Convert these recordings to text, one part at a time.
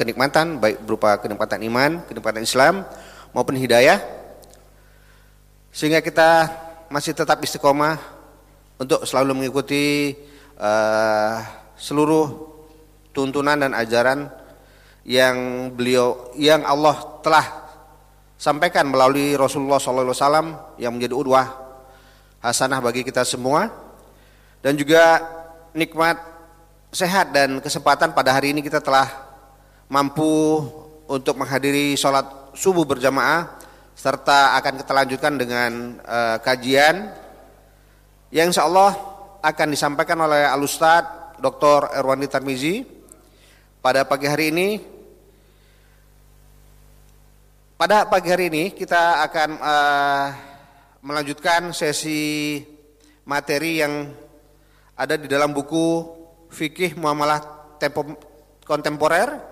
kenikmatan baik berupa kenikmatan iman, kenikmatan Islam maupun hidayah. Sehingga kita masih tetap istiqomah untuk selalu mengikuti uh, seluruh tuntunan dan ajaran yang beliau yang Allah telah sampaikan melalui Rasulullah SAW yang menjadi udwah hasanah bagi kita semua. Dan juga nikmat sehat dan kesempatan pada hari ini kita telah mampu untuk menghadiri sholat subuh berjamaah serta akan kita lanjutkan dengan uh, kajian yang insya Allah akan disampaikan oleh Alustad Dr. Erwandi Tarmizi pada pagi hari ini. Pada pagi hari ini kita akan uh, melanjutkan sesi materi yang ada di dalam buku Fikih Muamalah Tempo Kontemporer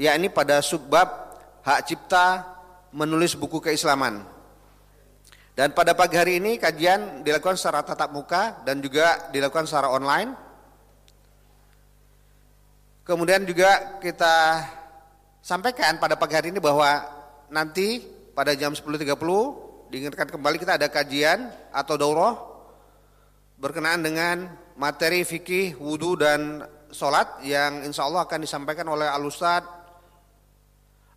yakni pada subbab hak cipta menulis buku keislaman. Dan pada pagi hari ini kajian dilakukan secara tatap muka dan juga dilakukan secara online. Kemudian juga kita sampaikan pada pagi hari ini bahwa nanti pada jam 10.30 diingatkan kembali kita ada kajian atau daurah berkenaan dengan materi fikih, wudhu dan sholat yang insya Allah akan disampaikan oleh Al-Ustadz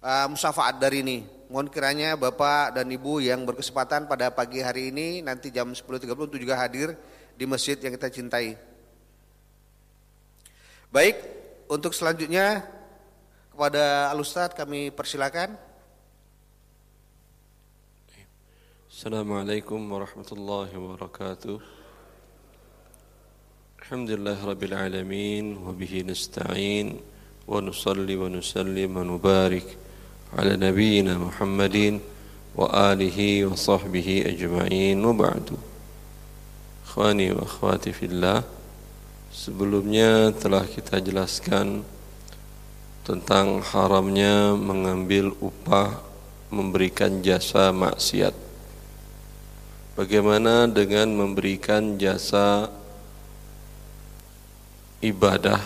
uh, musafaat dari ini. Mohon kiranya Bapak dan Ibu yang berkesempatan pada pagi hari ini nanti jam 10.30 untuk juga hadir di masjid yang kita cintai. Baik, untuk selanjutnya kepada Al Ustaz kami persilakan. Assalamualaikum warahmatullahi wabarakatuh. Alhamdulillah rabbil alamin wa nasta'in wa nusalli wa على نبينا محمد وآله وصحبه أجمعين وبعد إخواني وأخواتي في الله Sebelumnya telah kita jelaskan tentang haramnya mengambil upah memberikan jasa maksiat. Bagaimana dengan memberikan jasa ibadah?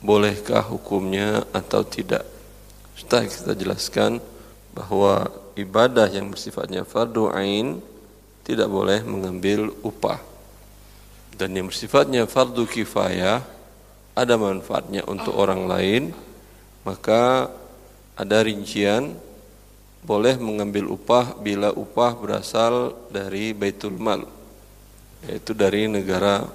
Bolehkah hukumnya atau tidak? Sudah kita jelaskan bahwa ibadah yang bersifatnya fardu ain tidak boleh mengambil upah. Dan yang bersifatnya fardu kifayah ada manfaatnya untuk orang lain, maka ada rincian boleh mengambil upah bila upah berasal dari Baitul Mal yaitu dari negara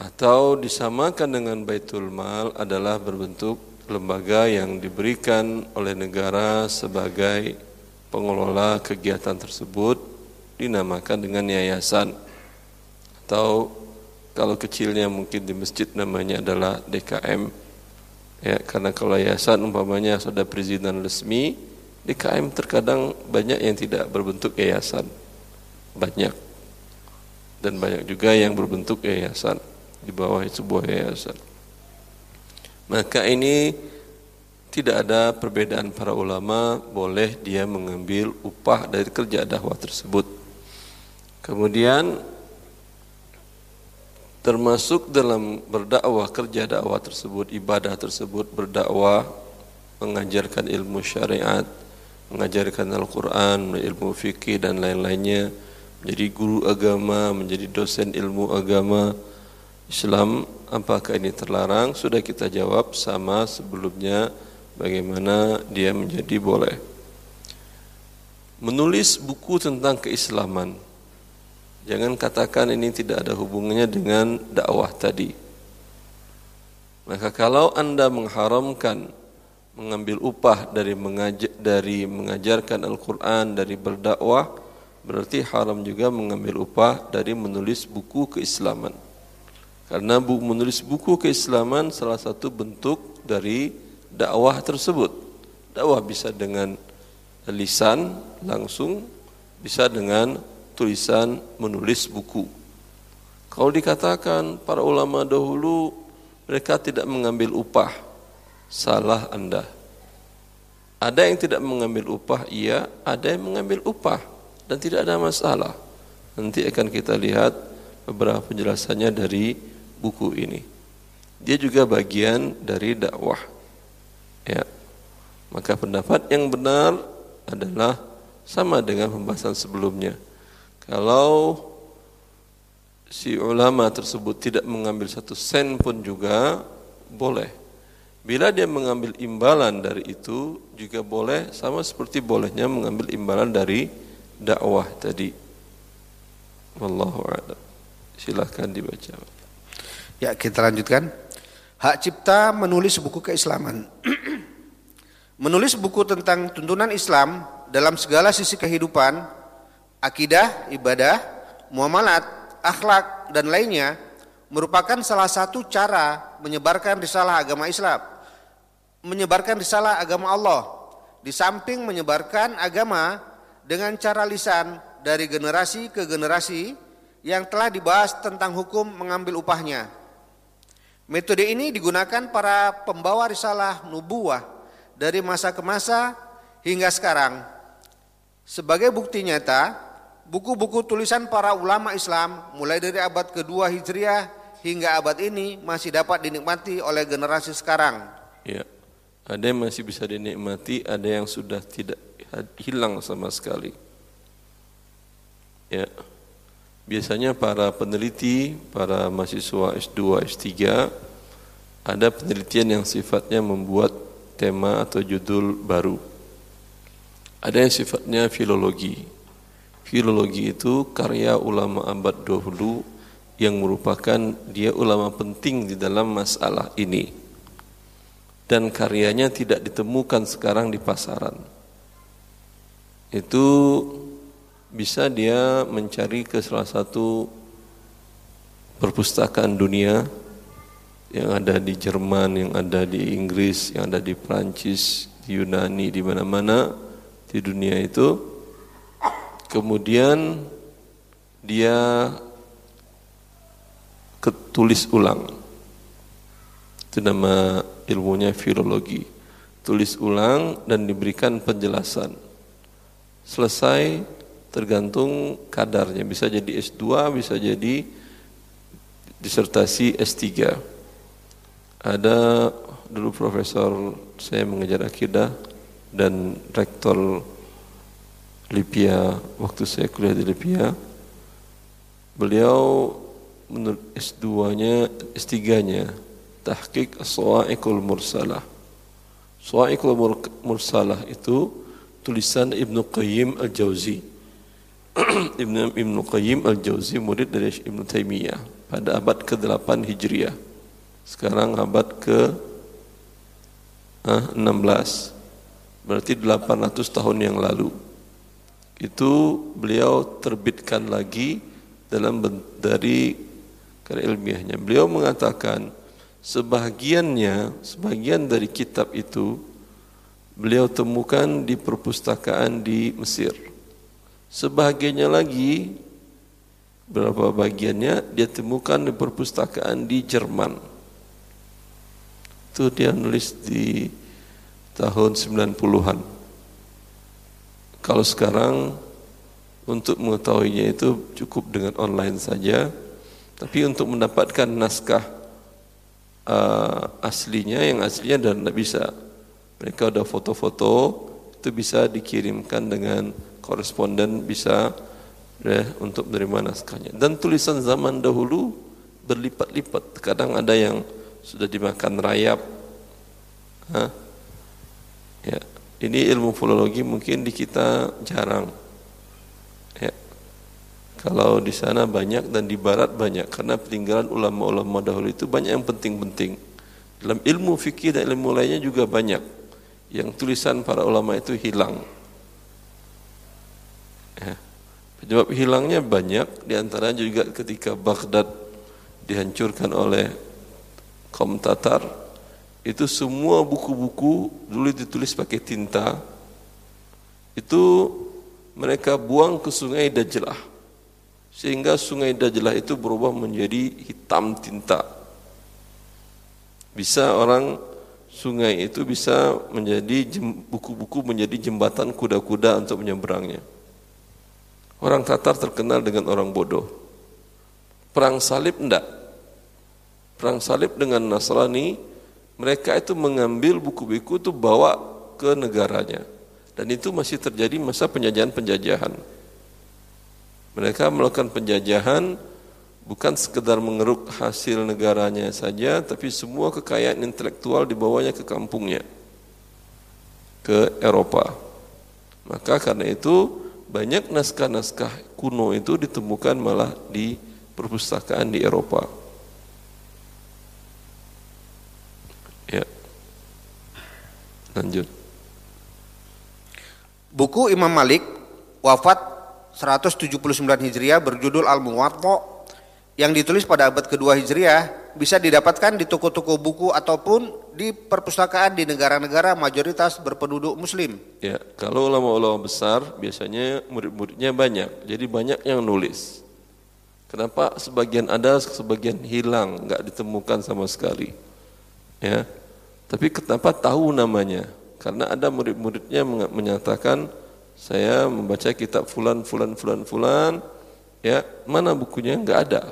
atau disamakan dengan Baitul Mal adalah berbentuk lembaga yang diberikan oleh negara sebagai pengelola kegiatan tersebut dinamakan dengan yayasan. Atau kalau kecilnya mungkin di masjid namanya adalah DKM ya karena kalau yayasan umpamanya sudah perizinan resmi DKM terkadang banyak yang tidak berbentuk yayasan. Banyak. Dan banyak juga yang berbentuk yayasan di bawah sebuah yayasan maka ini tidak ada perbedaan para ulama boleh dia mengambil upah dari kerja dakwah tersebut. Kemudian termasuk dalam berdakwah kerja dakwah tersebut, ibadah tersebut, berdakwah, mengajarkan ilmu syariat, mengajarkan Al-Quran, ilmu fikih dan lain-lainnya, menjadi guru agama, menjadi dosen ilmu agama, Islam apakah ini terlarang? Sudah kita jawab sama sebelumnya bagaimana dia menjadi boleh. Menulis buku tentang keislaman. Jangan katakan ini tidak ada hubungannya dengan dakwah tadi. Maka kalau Anda mengharamkan mengambil upah dari mengajar, dari mengajarkan Al-Qur'an, dari berdakwah, berarti haram juga mengambil upah dari menulis buku keislaman. Karena bu, menulis buku keislaman salah satu bentuk dari dakwah tersebut. Dakwah bisa dengan lisan langsung, bisa dengan tulisan menulis buku. Kalau dikatakan para ulama dahulu mereka tidak mengambil upah, salah Anda. Ada yang tidak mengambil upah, iya, ada yang mengambil upah dan tidak ada masalah. Nanti akan kita lihat beberapa penjelasannya dari buku ini. Dia juga bagian dari dakwah. Ya. Maka pendapat yang benar adalah sama dengan pembahasan sebelumnya. Kalau si ulama tersebut tidak mengambil satu sen pun juga boleh. Bila dia mengambil imbalan dari itu juga boleh sama seperti bolehnya mengambil imbalan dari dakwah tadi. Wallahu a'lam. Silahkan dibaca. Ya, kita lanjutkan. Hak cipta menulis buku keislaman. menulis buku tentang tuntunan Islam dalam segala sisi kehidupan, akidah, ibadah, muamalat, akhlak dan lainnya merupakan salah satu cara menyebarkan risalah agama Islam, menyebarkan risalah agama Allah. Di samping menyebarkan agama dengan cara lisan dari generasi ke generasi yang telah dibahas tentang hukum mengambil upahnya. Metode ini digunakan para pembawa risalah nubuah dari masa ke masa hingga sekarang. Sebagai bukti nyata, buku-buku tulisan para ulama Islam mulai dari abad kedua Hijriah hingga abad ini masih dapat dinikmati oleh generasi sekarang. Ya, ada yang masih bisa dinikmati, ada yang sudah tidak hilang sama sekali. Ya. Biasanya para peneliti, para mahasiswa S2, S3 ada penelitian yang sifatnya membuat tema atau judul baru. Ada yang sifatnya filologi. Filologi itu karya ulama abad dahulu yang merupakan dia ulama penting di dalam masalah ini. Dan karyanya tidak ditemukan sekarang di pasaran. Itu bisa dia mencari ke salah satu perpustakaan dunia yang ada di Jerman, yang ada di Inggris, yang ada di Prancis, di Yunani, di mana-mana di dunia itu. Kemudian dia ketulis ulang. Itu nama ilmunya filologi. Tulis ulang dan diberikan penjelasan. Selesai tergantung kadarnya. Bisa jadi S2 bisa jadi disertasi S3 ada dulu profesor saya mengajar akidah dan rektor Lipia waktu saya kuliah di Lipia. Beliau menurut S2-nya S3-nya tahqiq as-sawa'iqul mursalah. Sawa'iqul mursalah itu tulisan Ibnu Qayyim al-Jauzi Ibn, Ibn Qayyim al-Jauzi murid dari Ibn Taimiyah pada abad ke-8 Hijriah. Sekarang abad ke ah, 16. Berarti 800 tahun yang lalu. Itu beliau terbitkan lagi dalam dari karya ilmiahnya. Beliau mengatakan sebagiannya, sebagian dari kitab itu beliau temukan di perpustakaan di Mesir Sebahagiannya lagi berapa bagiannya dia temukan di perpustakaan di Jerman. Itu dia nulis di tahun 90-an. Kalau sekarang untuk mengetahuinya itu cukup dengan online saja. Tapi untuk mendapatkan naskah uh, aslinya yang aslinya dan tidak bisa. Mereka ada foto-foto itu bisa dikirimkan dengan koresponden bisa ya, untuk menerima naskahnya. Dan tulisan zaman dahulu berlipat-lipat. Kadang ada yang sudah dimakan rayap. Hah? Ya, ini ilmu filologi mungkin di kita jarang. Ya. Kalau di sana banyak dan di barat banyak karena peninggalan ulama-ulama dahulu itu banyak yang penting-penting. Dalam ilmu fikih dan ilmu lainnya juga banyak yang tulisan para ulama itu hilang. Ya. Penyebab hilangnya banyak, di antaranya juga ketika Baghdad dihancurkan oleh kaum Tatar, itu semua buku-buku dulu ditulis pakai tinta, itu mereka buang ke sungai Dajlah, sehingga sungai Dajlah itu berubah menjadi hitam tinta. Bisa orang sungai itu bisa menjadi buku-buku menjadi jembatan kuda-kuda untuk menyeberangnya. Orang Tatar terkenal dengan orang bodoh. Perang salib enggak. Perang salib dengan Nasrani mereka itu mengambil buku-buku itu bawa ke negaranya. Dan itu masih terjadi masa penjajahan-penjajahan. Mereka melakukan penjajahan bukan sekedar mengeruk hasil negaranya saja, tapi semua kekayaan intelektual dibawanya ke kampungnya, ke Eropa. Maka karena itu banyak naskah-naskah kuno itu ditemukan malah di perpustakaan di Eropa. Ya. Lanjut. Buku Imam Malik wafat 179 Hijriah berjudul Al-Muwatta yang ditulis pada abad kedua Hijriah bisa didapatkan di toko-toko buku ataupun di perpustakaan di negara-negara mayoritas berpenduduk muslim. Ya, kalau ulama-ulama besar biasanya murid-muridnya banyak, jadi banyak yang nulis. Kenapa sebagian ada, sebagian hilang, nggak ditemukan sama sekali. Ya, tapi kenapa tahu namanya? Karena ada murid-muridnya menyatakan saya membaca kitab fulan fulan fulan fulan, ya mana bukunya nggak ada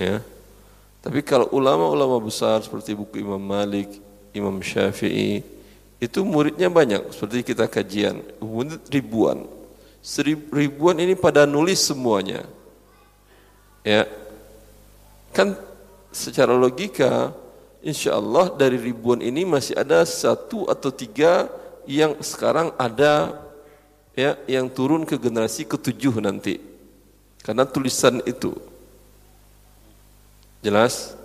ya tapi kalau ulama-ulama besar seperti buku Imam Malik Imam Syafi'i itu muridnya banyak. Seperti kita kajian murid ribuan. Ribuan ini pada nulis semuanya. Ya. Kan secara logika insya Allah dari ribuan ini masih ada satu atau tiga yang sekarang ada ya yang turun ke generasi ketujuh nanti. Karena tulisan itu Jelas?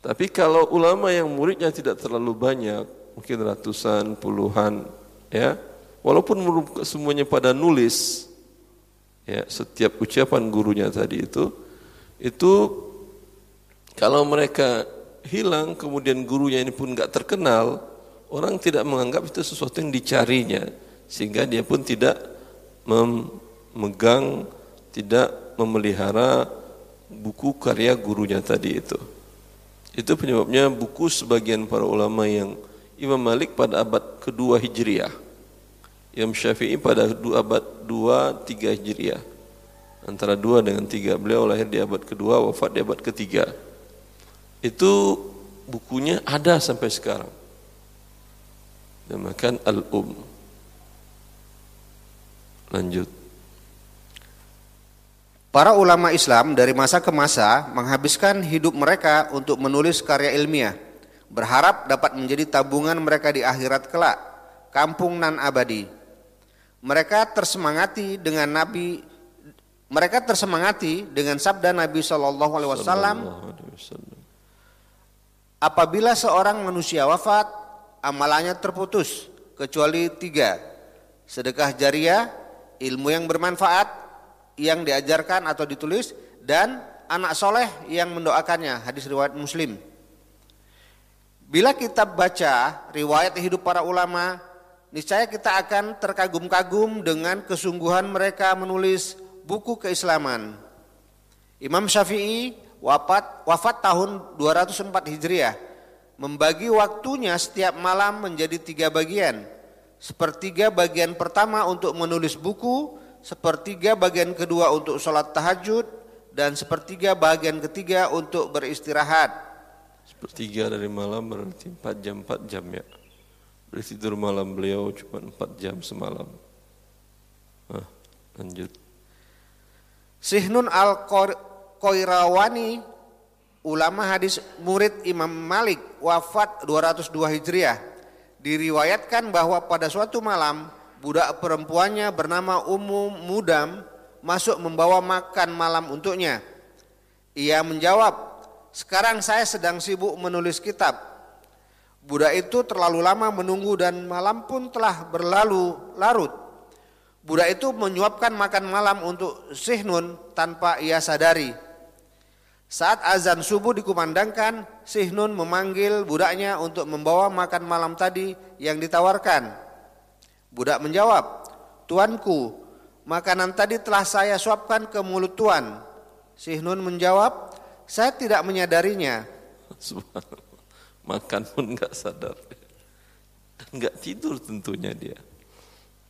Tapi kalau ulama yang muridnya tidak terlalu banyak, mungkin ratusan, puluhan, ya, walaupun semuanya pada nulis, ya, setiap ucapan gurunya tadi itu, itu kalau mereka hilang, kemudian gurunya ini pun nggak terkenal, orang tidak menganggap itu sesuatu yang dicarinya, sehingga dia pun tidak memegang, tidak memelihara buku karya gurunya tadi itu. Itu penyebabnya buku sebagian para ulama yang Imam Malik pada abad kedua Hijriah, Imam Syafi'i pada abad dua tiga Hijriah. Antara dua dengan tiga beliau lahir di abad kedua, wafat di abad ketiga. Itu bukunya ada sampai sekarang. Namakan Al-Um. Lanjut. Para ulama Islam dari masa ke masa menghabiskan hidup mereka untuk menulis karya ilmiah, berharap dapat menjadi tabungan mereka di akhirat kelak, kampung nan abadi. Mereka tersemangati dengan Nabi mereka tersemangati dengan sabda Nabi Shallallahu Alaihi Wasallam apabila seorang manusia wafat amalannya terputus kecuali tiga sedekah jariah ilmu yang bermanfaat yang diajarkan atau ditulis dan anak soleh yang mendoakannya. Hadis riwayat muslim. Bila kita baca riwayat hidup para ulama niscaya kita akan terkagum-kagum dengan kesungguhan mereka menulis buku keislaman. Imam Syafi'i wafat wafat tahun 204 Hijriah. Membagi waktunya setiap malam menjadi tiga bagian. Sepertiga bagian pertama untuk menulis buku sepertiga bagian kedua untuk sholat tahajud, dan sepertiga bagian ketiga untuk beristirahat. Sepertiga dari malam berarti 4 jam 4 jam ya. Berarti tidur malam beliau cuma 4 jam semalam. Nah, lanjut. Sihnun al-Qoirawani ulama hadis murid Imam Malik wafat 202 Hijriah diriwayatkan bahwa pada suatu malam budak perempuannya bernama Ummu Mudam masuk membawa makan malam untuknya. Ia menjawab, sekarang saya sedang sibuk menulis kitab. Budak itu terlalu lama menunggu dan malam pun telah berlalu larut. Budak itu menyuapkan makan malam untuk Sihnun tanpa ia sadari. Saat azan subuh dikumandangkan, Sihnun memanggil budaknya untuk membawa makan malam tadi yang ditawarkan. Budak menjawab, Tuanku, makanan tadi telah saya suapkan ke mulut Tuan. Sihnun menjawab, saya tidak menyadarinya. Makan pun nggak sadar. Dan nggak tidur tentunya dia.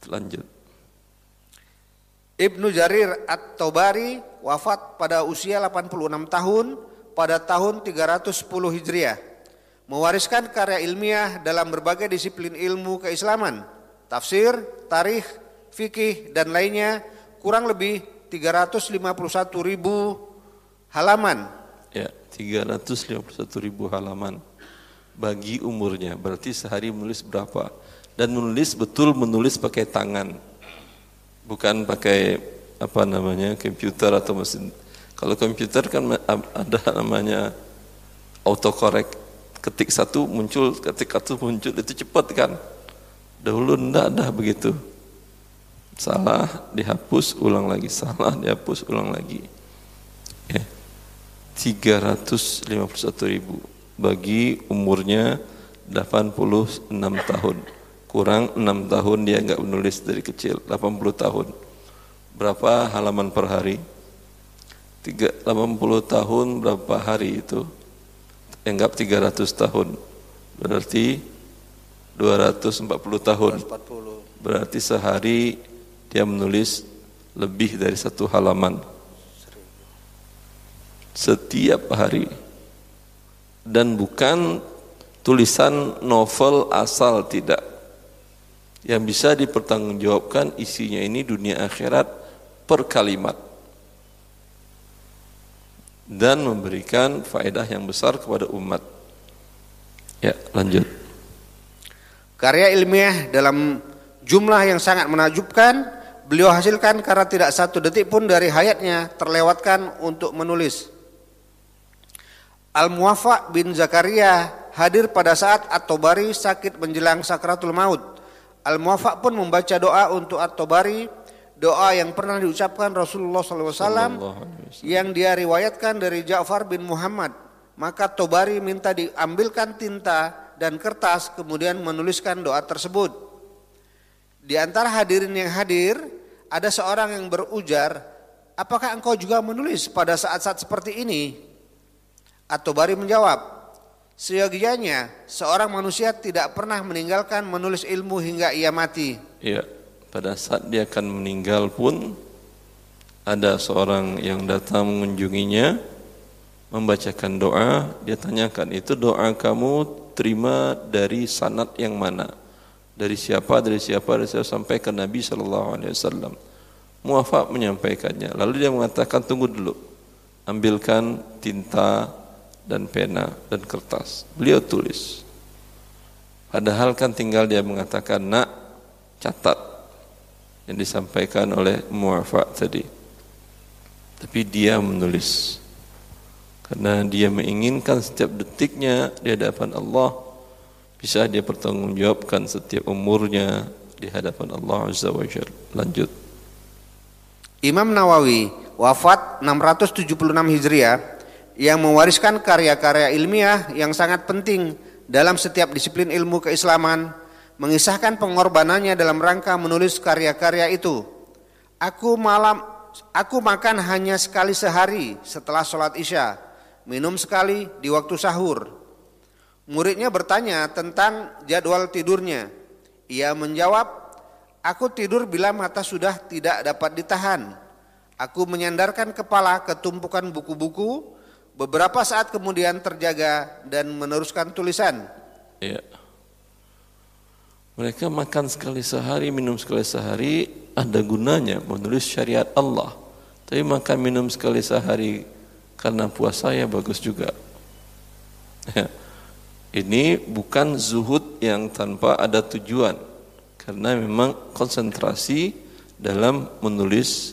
Lanjut. Ibnu Jarir At-Tobari wafat pada usia 86 tahun pada tahun 310 Hijriah. mewariskan karya ilmiah dalam berbagai disiplin ilmu keislaman, tafsir, tarikh, fikih dan lainnya kurang lebih 351 ribu halaman. Ya, 351 ribu halaman bagi umurnya. Berarti sehari menulis berapa? Dan menulis betul menulis pakai tangan. Bukan pakai apa namanya komputer atau mesin. Kalau komputer kan ada namanya autocorrect. Ketik satu muncul, ketik satu muncul itu cepat kan. Dahulu enggak ada begitu. Salah dihapus ulang lagi, salah dihapus ulang lagi. Ya. 351 ribu. Bagi umurnya 86 tahun. Kurang 6 tahun dia enggak menulis dari kecil. 80 tahun. Berapa halaman per hari? 80 tahun berapa hari itu? Anggap 300 tahun. Berarti 240 tahun 240. berarti sehari dia menulis lebih dari satu halaman setiap hari dan bukan tulisan novel asal tidak yang bisa dipertanggungjawabkan isinya ini dunia akhirat per kalimat dan memberikan faedah yang besar kepada umat. Ya, lanjut. Karya ilmiah dalam jumlah yang sangat menakjubkan beliau hasilkan karena tidak satu detik pun dari hayatnya terlewatkan untuk menulis. Al-Muwaffaq bin Zakaria hadir pada saat At-Tobari sakit menjelang sakratul maut. Al-Muwaffaq pun membaca doa untuk At-Tobari, doa yang pernah diucapkan Rasulullah SAW yang dia riwayatkan dari Ja'far bin Muhammad. Maka Tobari minta diambilkan tinta dan kertas kemudian menuliskan doa tersebut. Di antara hadirin yang hadir ada seorang yang berujar, apakah engkau juga menulis pada saat-saat seperti ini? Atau Bari menjawab, seyogianya seorang manusia tidak pernah meninggalkan menulis ilmu hingga ia mati. Iya, pada saat dia akan meninggal pun ada seorang yang datang mengunjunginya membacakan doa, dia tanyakan itu doa kamu terima dari sanat yang mana? Dari siapa? Dari siapa? Dari siapa sampai ke Nabi sallallahu alaihi wasallam. Muafak menyampaikannya. Lalu dia mengatakan tunggu dulu. Ambilkan tinta dan pena dan kertas. Beliau tulis. Padahal kan tinggal dia mengatakan nak catat yang disampaikan oleh muafa tadi. Tapi dia menulis. Karena dia menginginkan setiap detiknya di hadapan Allah bisa dia pertanggungjawabkan setiap umurnya di hadapan Allah Azza wa Jalla. Lanjut. Imam Nawawi wafat 676 Hijriah yang mewariskan karya-karya ilmiah yang sangat penting dalam setiap disiplin ilmu keislaman, mengisahkan pengorbanannya dalam rangka menulis karya-karya itu. Aku malam aku makan hanya sekali sehari setelah sholat isya, minum sekali di waktu sahur. Muridnya bertanya tentang jadwal tidurnya. Ia menjawab, aku tidur bila mata sudah tidak dapat ditahan. Aku menyandarkan kepala ke tumpukan buku-buku, Beberapa saat kemudian terjaga dan meneruskan tulisan. Ya. Mereka makan sekali sehari, minum sekali sehari, ada gunanya menulis syariat Allah. Tapi makan minum sekali sehari karena puasa ya bagus juga. Ya. Ini bukan zuhud yang tanpa ada tujuan. Karena memang konsentrasi dalam menulis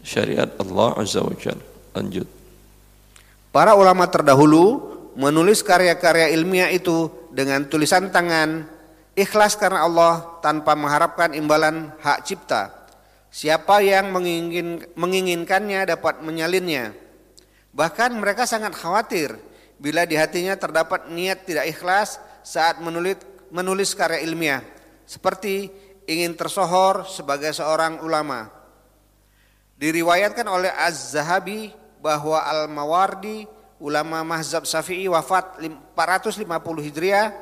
syariat Allah Azza wa Jalla. Lanjut. Para ulama terdahulu menulis karya-karya ilmiah itu dengan tulisan tangan, ikhlas karena Allah tanpa mengharapkan imbalan hak cipta. Siapa yang mengingin, menginginkannya dapat menyalinnya. Bahkan mereka sangat khawatir bila di hatinya terdapat niat tidak ikhlas saat menulis, menulis karya ilmiah. Seperti ingin tersohor sebagai seorang ulama. Diriwayatkan oleh Az-Zahabi bahwa Al-Mawardi ulama mazhab Syafi'i wafat 450 Hijriah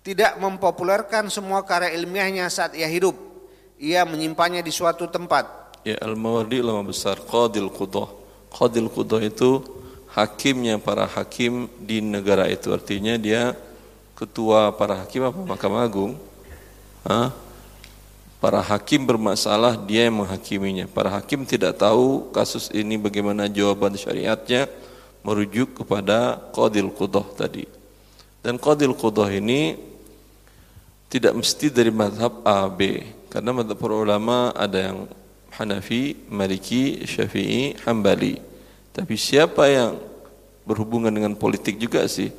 tidak mempopulerkan semua karya ilmiahnya saat ia hidup. Ia menyimpannya di suatu tempat. Ya Al-Mawardi ulama besar Qadil Qudah. Qadil Qudah itu hakimnya para hakim di negara itu artinya dia ketua para hakim apa Mahkamah Agung? Hah? Para hakim bermasalah, dia yang menghakiminya. Para hakim tidak tahu kasus ini bagaimana jawaban syariatnya, merujuk kepada Qadil Qudah tadi. Dan Qadil Qudah ini tidak mesti dari madhab A, B. Karena madhab para ulama ada yang Hanafi, Maliki, Syafi'i, Hambali. Tapi siapa yang berhubungan dengan politik juga sih?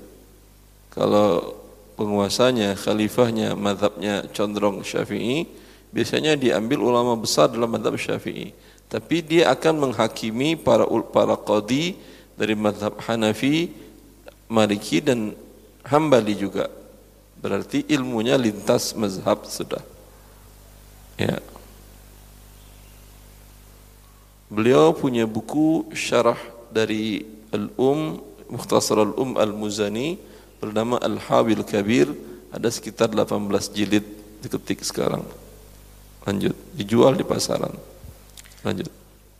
Kalau penguasanya, khalifahnya, madhabnya condrong Syafi'i, biasanya diambil ulama besar dalam madhab syafi'i tapi dia akan menghakimi para para qadi dari madhab Hanafi, Maliki dan Hambali juga berarti ilmunya lintas mazhab sudah ya beliau punya buku syarah dari Al-Um Mukhtasar Al-Um Al-Muzani bernama Al-Habil Kabir ada sekitar 18 jilid diketik sekarang Lanjut, dijual di pasaran. Lanjut.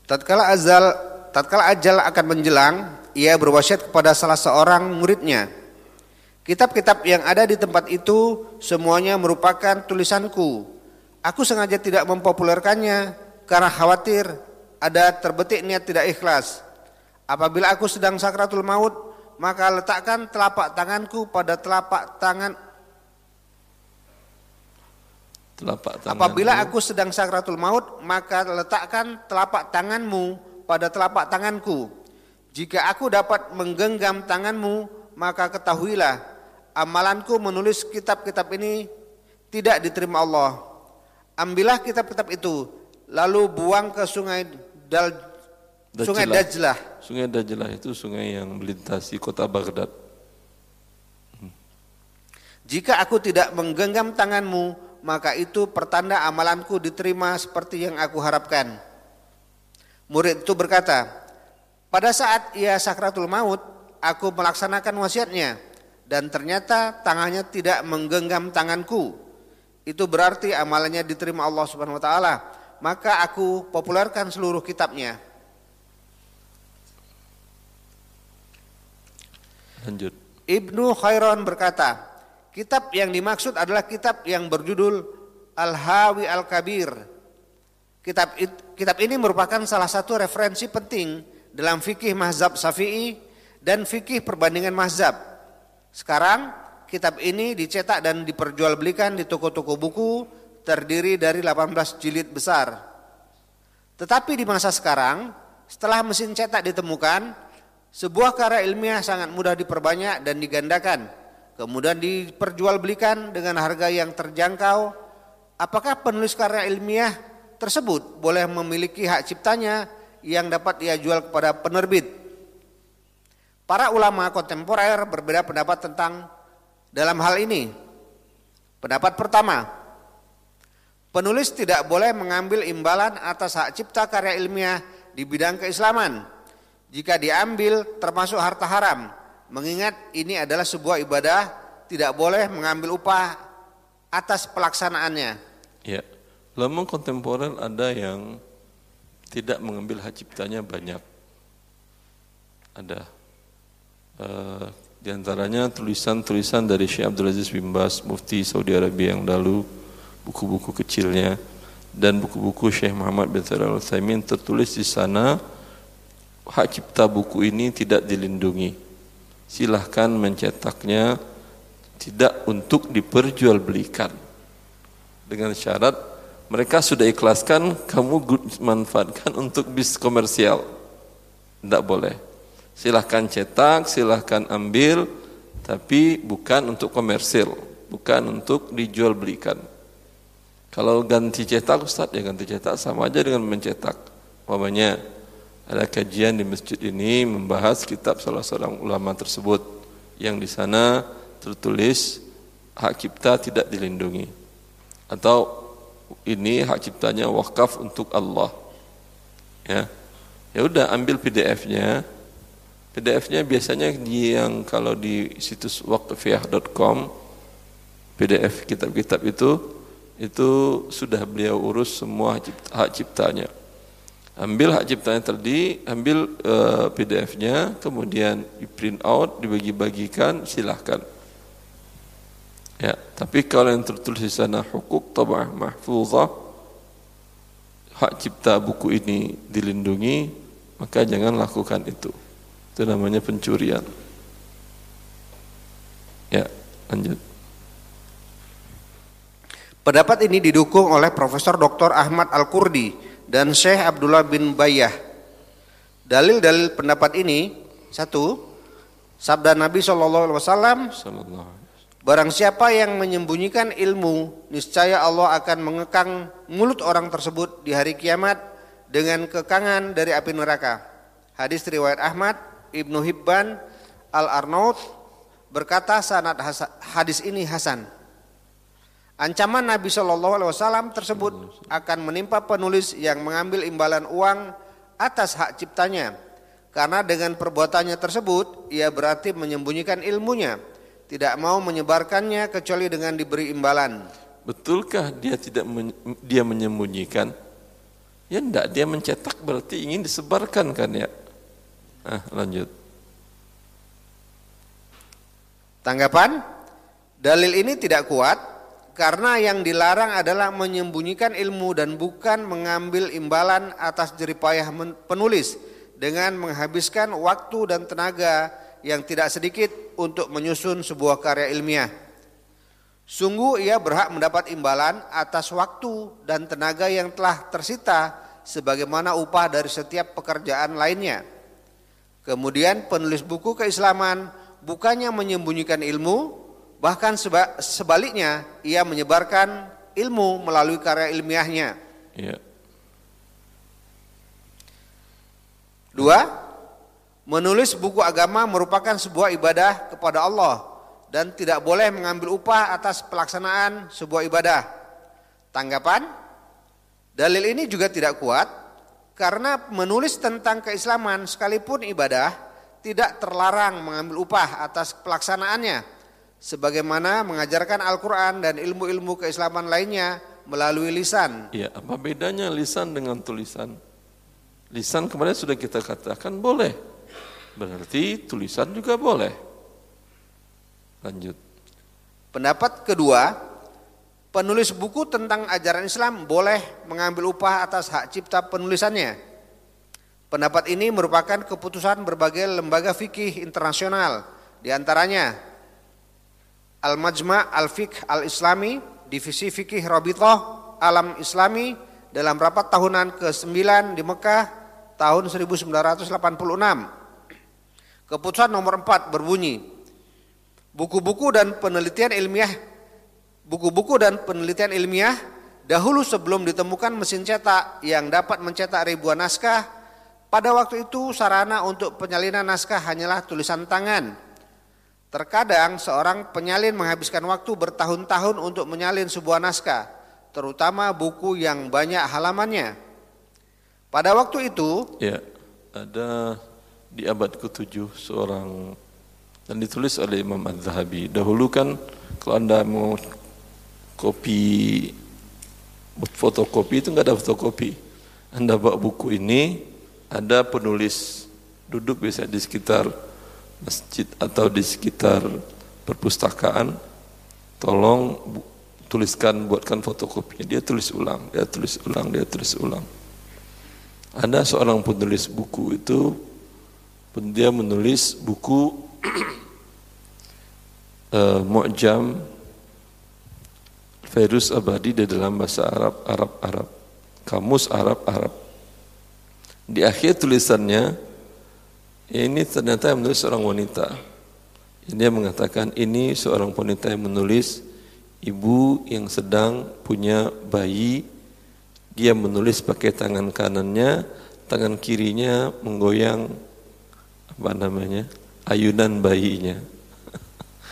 Tatkala azal tatkala ajal akan menjelang, ia berwasiat kepada salah seorang muridnya. Kitab-kitab yang ada di tempat itu semuanya merupakan tulisanku. Aku sengaja tidak mempopulerkannya karena khawatir ada terbetik niat tidak ikhlas. Apabila aku sedang sakratul maut, maka letakkan telapak tanganku pada telapak tangan telapak tanganmu. Apabila aku sedang sakratul maut, maka letakkan telapak tanganmu pada telapak tanganku. Jika aku dapat menggenggam tanganmu, maka ketahuilah amalanku menulis kitab-kitab ini tidak diterima Allah. Ambillah kitab-kitab itu, lalu buang ke sungai Dal, Dajlah. sungai Dajlah. Sungai Dajlah itu sungai yang melintasi kota Baghdad. Jika aku tidak menggenggam tanganmu, maka itu pertanda amalanku diterima seperti yang aku harapkan. Murid itu berkata, pada saat ia sakratul maut, aku melaksanakan wasiatnya dan ternyata tangannya tidak menggenggam tanganku. Itu berarti amalannya diterima Allah Subhanahu wa taala. Maka aku populerkan seluruh kitabnya. Lanjut. Ibnu Khairon berkata, Kitab yang dimaksud adalah kitab yang berjudul Al-Hawi Al-Kabir. Kitab kitab ini merupakan salah satu referensi penting dalam fikih mazhab Syafi'i dan fikih perbandingan mazhab. Sekarang kitab ini dicetak dan diperjualbelikan di toko-toko buku terdiri dari 18 jilid besar. Tetapi di masa sekarang, setelah mesin cetak ditemukan, sebuah karya ilmiah sangat mudah diperbanyak dan digandakan kemudian diperjualbelikan dengan harga yang terjangkau, apakah penulis karya ilmiah tersebut boleh memiliki hak ciptanya yang dapat ia jual kepada penerbit? Para ulama kontemporer berbeda pendapat tentang dalam hal ini. Pendapat pertama, penulis tidak boleh mengambil imbalan atas hak cipta karya ilmiah di bidang keislaman jika diambil termasuk harta haram Mengingat ini adalah sebuah ibadah, tidak boleh mengambil upah atas pelaksanaannya. Ya, ulama kontemporer ada yang tidak mengambil hak ciptanya banyak. Ada. Uh, di antaranya tulisan-tulisan dari Syekh Abdul Aziz bin Bas, mufti Saudi Arabia yang lalu, buku-buku kecilnya, dan buku-buku Syekh Muhammad bin Shalih Al tertulis di sana hak cipta buku ini tidak dilindungi. Silahkan mencetaknya tidak untuk diperjualbelikan. Dengan syarat mereka sudah ikhlaskan kamu manfaatkan untuk bis komersial. Tidak boleh. Silahkan cetak silahkan ambil tapi bukan untuk komersil bukan untuk dijual belikan kalau ganti cetak Ustaz ya ganti cetak. Sama aja dengan mencetak. Umpamanya ada kajian di masjid ini membahas kitab salah seorang ulama tersebut yang di sana tertulis hak cipta tidak dilindungi. Atau ini hak ciptanya wakaf untuk Allah. Ya. Ya udah ambil PDF-nya PDF-nya biasanya yang kalau di situs wakfiah.com PDF kitab-kitab itu itu sudah beliau urus semua hak ciptanya ambil hak ciptanya tadi, ambil uh, eh, PDF-nya, kemudian di print out, dibagi-bagikan, silahkan. Ya, tapi kalau yang tertulis di sana hukuk tabah mahfuzah hak cipta buku ini dilindungi, maka jangan lakukan itu. Itu namanya pencurian. Ya, lanjut. Pendapat ini didukung oleh Profesor Dr. Ahmad Al-Kurdi dan Syekh Abdullah bin Bayyah. Dalil-dalil pendapat ini satu, sabda Nabi Shallallahu Alaihi Wasallam, Barang siapa yang menyembunyikan ilmu, niscaya Allah akan mengekang mulut orang tersebut di hari kiamat dengan kekangan dari api neraka. Hadis riwayat Ahmad, Ibnu Hibban, Al-Arnaud berkata sanad hadis ini hasan. Ancaman Nabi Shallallahu Alaihi Wasallam tersebut akan menimpa penulis yang mengambil imbalan uang atas hak ciptanya, karena dengan perbuatannya tersebut ia berarti menyembunyikan ilmunya tidak mau menyebarkannya kecuali dengan diberi imbalan. Betulkah dia tidak men, dia menyembunyikan? Ya enggak, dia mencetak berarti ingin disebarkan kan ya. Ah, lanjut. Tanggapan? Dalil ini tidak kuat karena yang dilarang adalah menyembunyikan ilmu dan bukan mengambil imbalan atas jeripayah penulis dengan menghabiskan waktu dan tenaga yang tidak sedikit untuk menyusun sebuah karya ilmiah. Sungguh ia berhak mendapat imbalan atas waktu dan tenaga yang telah tersita sebagaimana upah dari setiap pekerjaan lainnya. Kemudian penulis buku keislaman bukannya menyembunyikan ilmu, bahkan sebaliknya ia menyebarkan ilmu melalui karya ilmiahnya. Ya. Dua, Menulis buku agama merupakan sebuah ibadah kepada Allah dan tidak boleh mengambil upah atas pelaksanaan sebuah ibadah. Tanggapan? Dalil ini juga tidak kuat karena menulis tentang keislaman sekalipun ibadah tidak terlarang mengambil upah atas pelaksanaannya sebagaimana mengajarkan Al-Qur'an dan ilmu-ilmu keislaman lainnya melalui lisan. Iya, apa bedanya lisan dengan tulisan? Lisan kemarin sudah kita katakan boleh Berarti tulisan juga boleh. Lanjut. Pendapat kedua, penulis buku tentang ajaran Islam boleh mengambil upah atas hak cipta penulisannya. Pendapat ini merupakan keputusan berbagai lembaga fikih internasional, di antaranya Al-Majma' Al-Fiqh Al-Islami, Divisi Fikih Rabithah Alam Islami dalam rapat tahunan ke-9 di Mekah tahun 1986. Keputusan nomor 4 berbunyi, buku-buku dan penelitian ilmiah, buku-buku dan penelitian ilmiah dahulu sebelum ditemukan mesin cetak yang dapat mencetak ribuan naskah, pada waktu itu sarana untuk penyalinan naskah hanyalah tulisan tangan. Terkadang seorang penyalin menghabiskan waktu bertahun-tahun untuk menyalin sebuah naskah, terutama buku yang banyak halamannya. Pada waktu itu, ya, ada di abad ke-7 seorang dan ditulis oleh Imam Az-Zahabi. Dahulu kan kalau Anda mau kopi fotokopi itu enggak ada fotokopi. Anda bawa buku ini ada penulis duduk biasa di sekitar masjid atau di sekitar perpustakaan tolong tuliskan buatkan fotokopinya dia tulis ulang dia tulis ulang dia tulis ulang ada seorang penulis buku itu dia menulis buku uh, Mu'jam Ferus Abadi di dalam bahasa Arab, Arab, Arab. Kamus Arab, Arab. Di akhir tulisannya, ini ternyata yang menulis seorang wanita. Yang mengatakan ini seorang wanita yang menulis ibu yang sedang punya bayi. Dia menulis pakai tangan kanannya, tangan kirinya menggoyang apa namanya ayunan bayinya.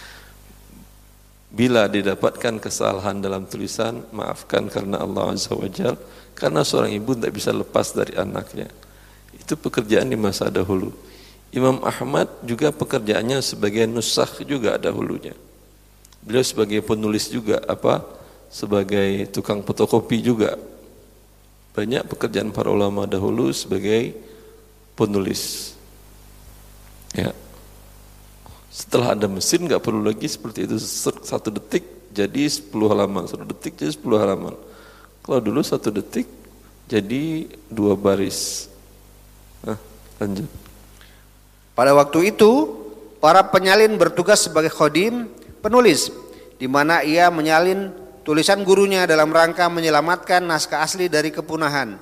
Bila didapatkan kesalahan dalam tulisan, maafkan karena Allah Azza wa Jal, karena seorang ibu tidak bisa lepas dari anaknya. Itu pekerjaan di masa dahulu. Imam Ahmad juga pekerjaannya sebagai nusakh juga dahulunya. Beliau sebagai penulis juga apa? Sebagai tukang fotokopi juga. Banyak pekerjaan para ulama dahulu sebagai penulis. Ya. Setelah ada mesin nggak perlu lagi seperti itu satu detik jadi 10 halaman, satu detik jadi 10 halaman. Kalau dulu satu detik jadi dua baris. Nah, lanjut. Pada waktu itu, para penyalin bertugas sebagai khodim, penulis, di mana ia menyalin tulisan gurunya dalam rangka menyelamatkan naskah asli dari kepunahan.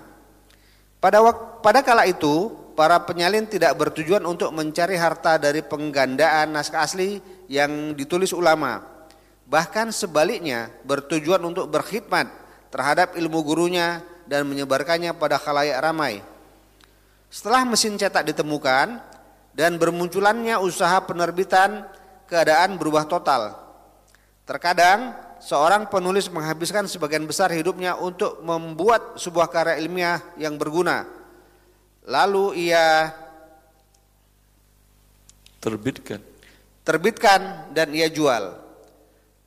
Pada pada kala itu, para penyalin tidak bertujuan untuk mencari harta dari penggandaan naskah asli yang ditulis ulama. Bahkan sebaliknya, bertujuan untuk berkhidmat terhadap ilmu gurunya dan menyebarkannya pada khalayak ramai. Setelah mesin cetak ditemukan dan bermunculannya usaha penerbitan, keadaan berubah total. Terkadang seorang penulis menghabiskan sebagian besar hidupnya untuk membuat sebuah karya ilmiah yang berguna. Lalu ia terbitkan. Terbitkan dan ia jual.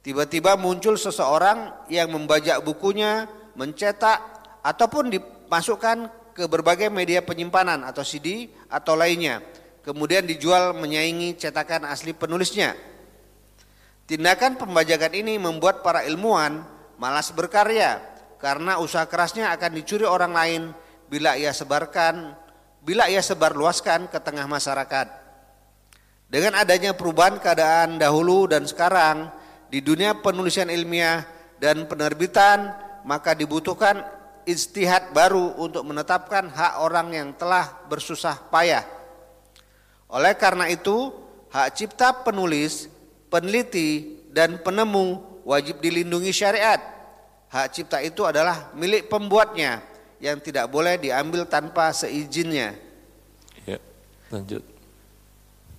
Tiba-tiba muncul seseorang yang membajak bukunya, mencetak ataupun dimasukkan ke berbagai media penyimpanan atau CD atau lainnya. Kemudian dijual menyaingi cetakan asli penulisnya. Tindakan pembajakan ini membuat para ilmuwan malas berkarya karena usaha kerasnya akan dicuri orang lain bila ia sebarkan, bila ia sebarluaskan ke tengah masyarakat. Dengan adanya perubahan keadaan dahulu dan sekarang di dunia penulisan ilmiah dan penerbitan, maka dibutuhkan istihad baru untuk menetapkan hak orang yang telah bersusah payah. Oleh karena itu, hak cipta penulis, peneliti, dan penemu wajib dilindungi syariat. Hak cipta itu adalah milik pembuatnya yang tidak boleh diambil tanpa seizinnya. Ya, lanjut.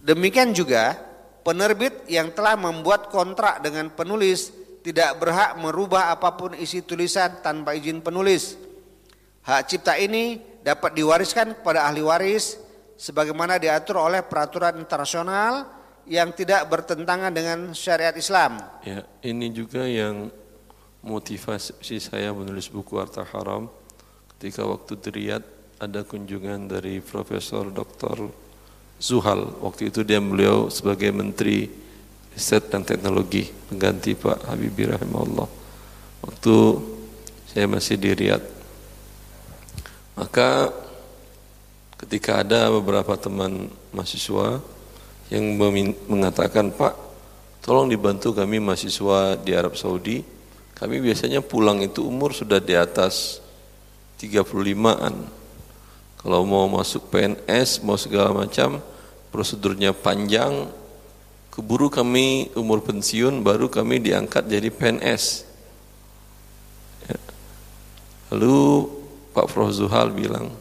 Demikian juga penerbit yang telah membuat kontrak dengan penulis tidak berhak merubah apa pun isi tulisan tanpa izin penulis. Hak cipta ini dapat diwariskan kepada ahli waris sebagaimana diatur oleh peraturan internasional yang tidak bertentangan dengan syariat Islam. Ya, ini juga yang motivasi saya menulis buku Harta Haram ketika waktu Riyadh ada kunjungan dari Profesor Dr. Zuhal. Waktu itu dia beliau sebagai menteri riset dan teknologi pengganti Pak Habibie rahimahullah waktu saya masih di Riyadh maka ketika ada beberapa teman mahasiswa yang mengatakan Pak tolong dibantu kami mahasiswa di Arab Saudi. Kami biasanya pulang itu umur sudah di atas 35an kalau mau masuk PNS mau segala macam prosedurnya panjang keburu kami umur pensiun baru kami diangkat jadi PNS ya. lalu Pak Prof Zuhal bilang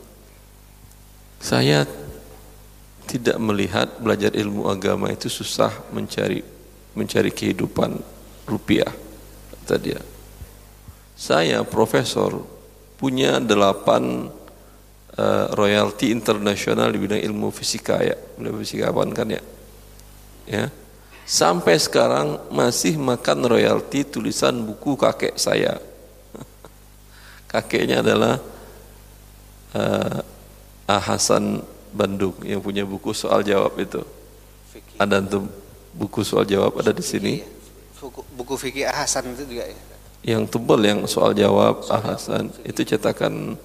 saya tidak melihat belajar ilmu agama itu susah mencari mencari kehidupan rupiah. Kata dia. Saya profesor punya delapan uh, royalti internasional di bidang ilmu fisika ya. Ilmu apa kan ya? Ya. Sampai sekarang masih makan royalti tulisan buku kakek saya. Kakeknya adalah Ah Hasan Bandung yang punya buku soal jawab itu. Ada untuk buku soal jawab ada di sini. Buku, buku fikih Hasan itu juga ya. Yang tebal yang soal jawab Ah Hasan itu cetakan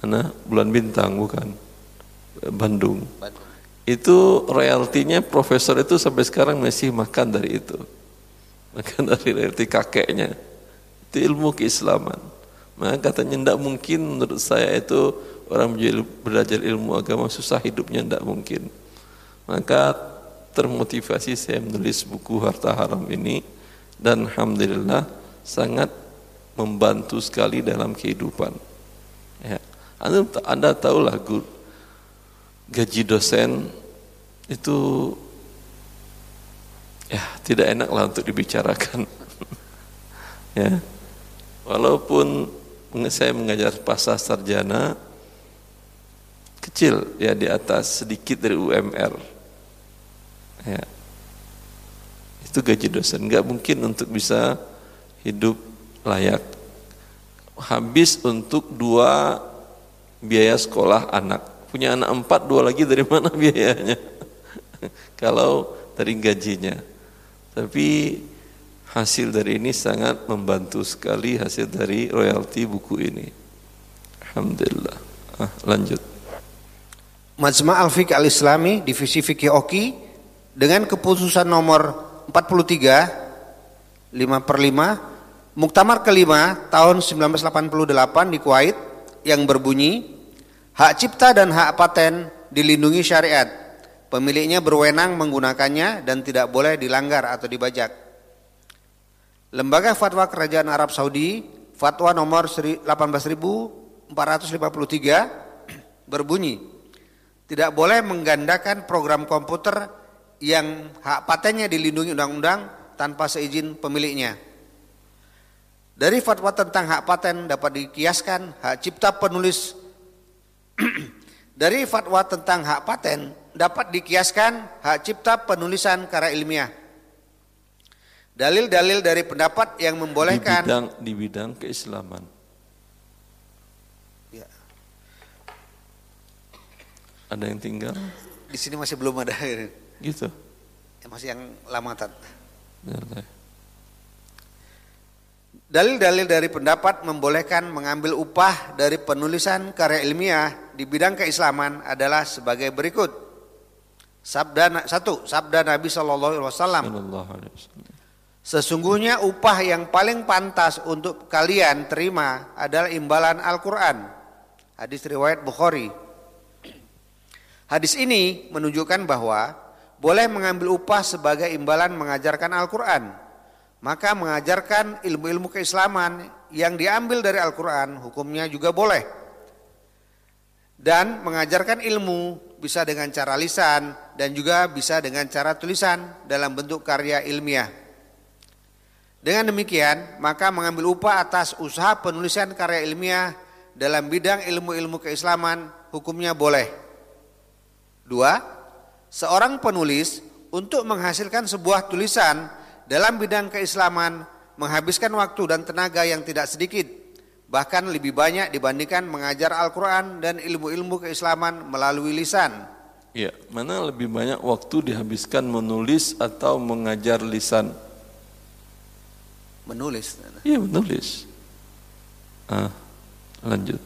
mana? Bulan bintang bukan? Bandung. Bandung. Itu royaltinya profesor itu sampai sekarang masih makan dari itu. Makan dari royalti kakeknya. Itu ilmu keislaman. Maka katanya tidak mungkin menurut saya itu orang belajar ilmu agama susah hidupnya tidak mungkin. Maka termotivasi saya menulis buku harta haram ini dan alhamdulillah sangat membantu sekali dalam kehidupan. Ya. anda, anda tahulah gaji dosen itu ya tidak enak lah untuk dibicarakan. Ya. Walaupun saya mengajar pasar sarjana kecil ya di atas sedikit dari UMR ya itu gaji dosen nggak mungkin untuk bisa hidup layak habis untuk dua biaya sekolah anak punya anak empat dua lagi dari mana biayanya kalau dari gajinya. Tapi hasil dari ini sangat membantu sekali hasil dari royalti buku ini. Alhamdulillah. Ah, lanjut. Majma' Al-Fiqh Al-Islami Divisi Fikih Oki dengan keputusan nomor 43 5 per 5 Muktamar kelima tahun 1988 di Kuwait yang berbunyi hak cipta dan hak paten dilindungi syariat. Pemiliknya berwenang menggunakannya dan tidak boleh dilanggar atau dibajak. Lembaga Fatwa Kerajaan Arab Saudi Fatwa nomor 18453 berbunyi tidak boleh menggandakan program komputer yang hak patennya dilindungi undang-undang tanpa seizin pemiliknya. Dari fatwa tentang hak paten dapat dikiaskan hak cipta penulis dari fatwa tentang hak paten dapat dikiaskan hak cipta penulisan karya ilmiah. Dalil-dalil dari pendapat yang membolehkan di bidang di bidang keislaman. Ada yang tinggal? Di sini masih belum ada. Gitu. Ya, masih yang lama tat. Ya, Dalil-dalil dari pendapat membolehkan mengambil upah dari penulisan karya ilmiah di bidang keislaman adalah sebagai berikut. Sabda satu, sabda Nabi Shallallahu Alaihi Wasallam. Sesungguhnya upah yang paling pantas untuk kalian terima adalah imbalan Al-Quran. Hadis riwayat Bukhari. Hadis ini menunjukkan bahwa boleh mengambil upah sebagai imbalan mengajarkan Al-Quran maka mengajarkan ilmu-ilmu keislaman yang diambil dari Al-Quran hukumnya juga boleh. Dan mengajarkan ilmu bisa dengan cara lisan dan juga bisa dengan cara tulisan dalam bentuk karya ilmiah. Dengan demikian, maka mengambil upah atas usaha penulisan karya ilmiah dalam bidang ilmu-ilmu keislaman hukumnya boleh. Dua, seorang penulis untuk menghasilkan sebuah tulisan dalam bidang keislaman menghabiskan waktu dan tenaga yang tidak sedikit, bahkan lebih banyak dibandingkan mengajar Al-Quran dan ilmu-ilmu keislaman melalui lisan. Ya, mana lebih banyak waktu dihabiskan menulis atau mengajar lisan? Menulis. Iya, menulis. Ah, lanjut.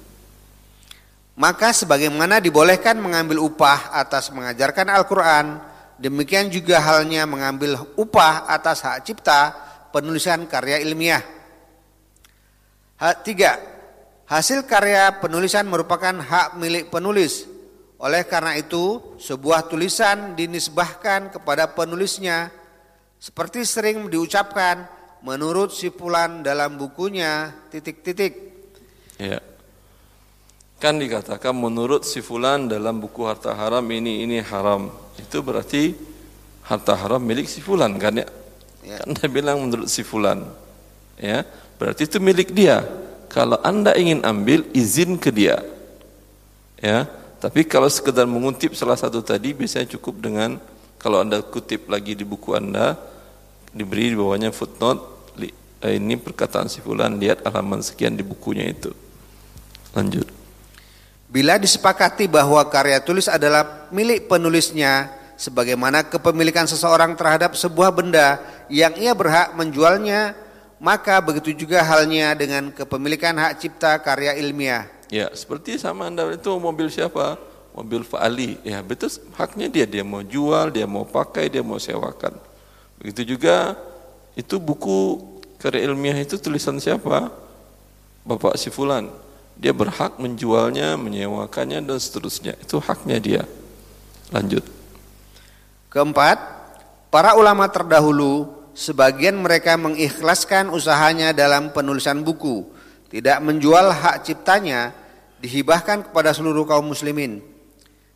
Maka sebagaimana dibolehkan mengambil upah atas mengajarkan Al-Quran, Demikian juga halnya mengambil upah atas hak cipta penulisan karya ilmiah. Hak tiga, hasil karya penulisan merupakan hak milik penulis. Oleh karena itu, sebuah tulisan dinisbahkan kepada penulisnya seperti sering diucapkan menurut si Pulan dalam bukunya titik-titik. Ya. Kan dikatakan menurut si Fulan dalam buku harta haram ini ini haram itu berarti harta haram milik si fulan kan ya? ya. Kan dia bilang menurut si fulan. Ya, berarti itu milik dia. Kalau Anda ingin ambil izin ke dia. Ya, tapi kalau sekedar mengutip salah satu tadi biasanya cukup dengan kalau Anda kutip lagi di buku Anda diberi di bawahnya footnote eh, ini perkataan si fulan lihat halaman sekian di bukunya itu. Lanjut. Bila disepakati bahwa karya tulis adalah milik penulisnya, sebagaimana kepemilikan seseorang terhadap sebuah benda yang ia berhak menjualnya, maka begitu juga halnya dengan kepemilikan hak cipta karya ilmiah. Ya, seperti sama Anda itu mobil siapa? Mobil Fa'ali. Ya, betul haknya dia, dia mau jual, dia mau pakai, dia mau sewakan. Begitu juga itu buku karya ilmiah itu tulisan siapa? Bapak si fulan dia berhak menjualnya, menyewakannya dan seterusnya. Itu haknya dia. Lanjut. Keempat, para ulama terdahulu sebagian mereka mengikhlaskan usahanya dalam penulisan buku, tidak menjual hak ciptanya, dihibahkan kepada seluruh kaum muslimin.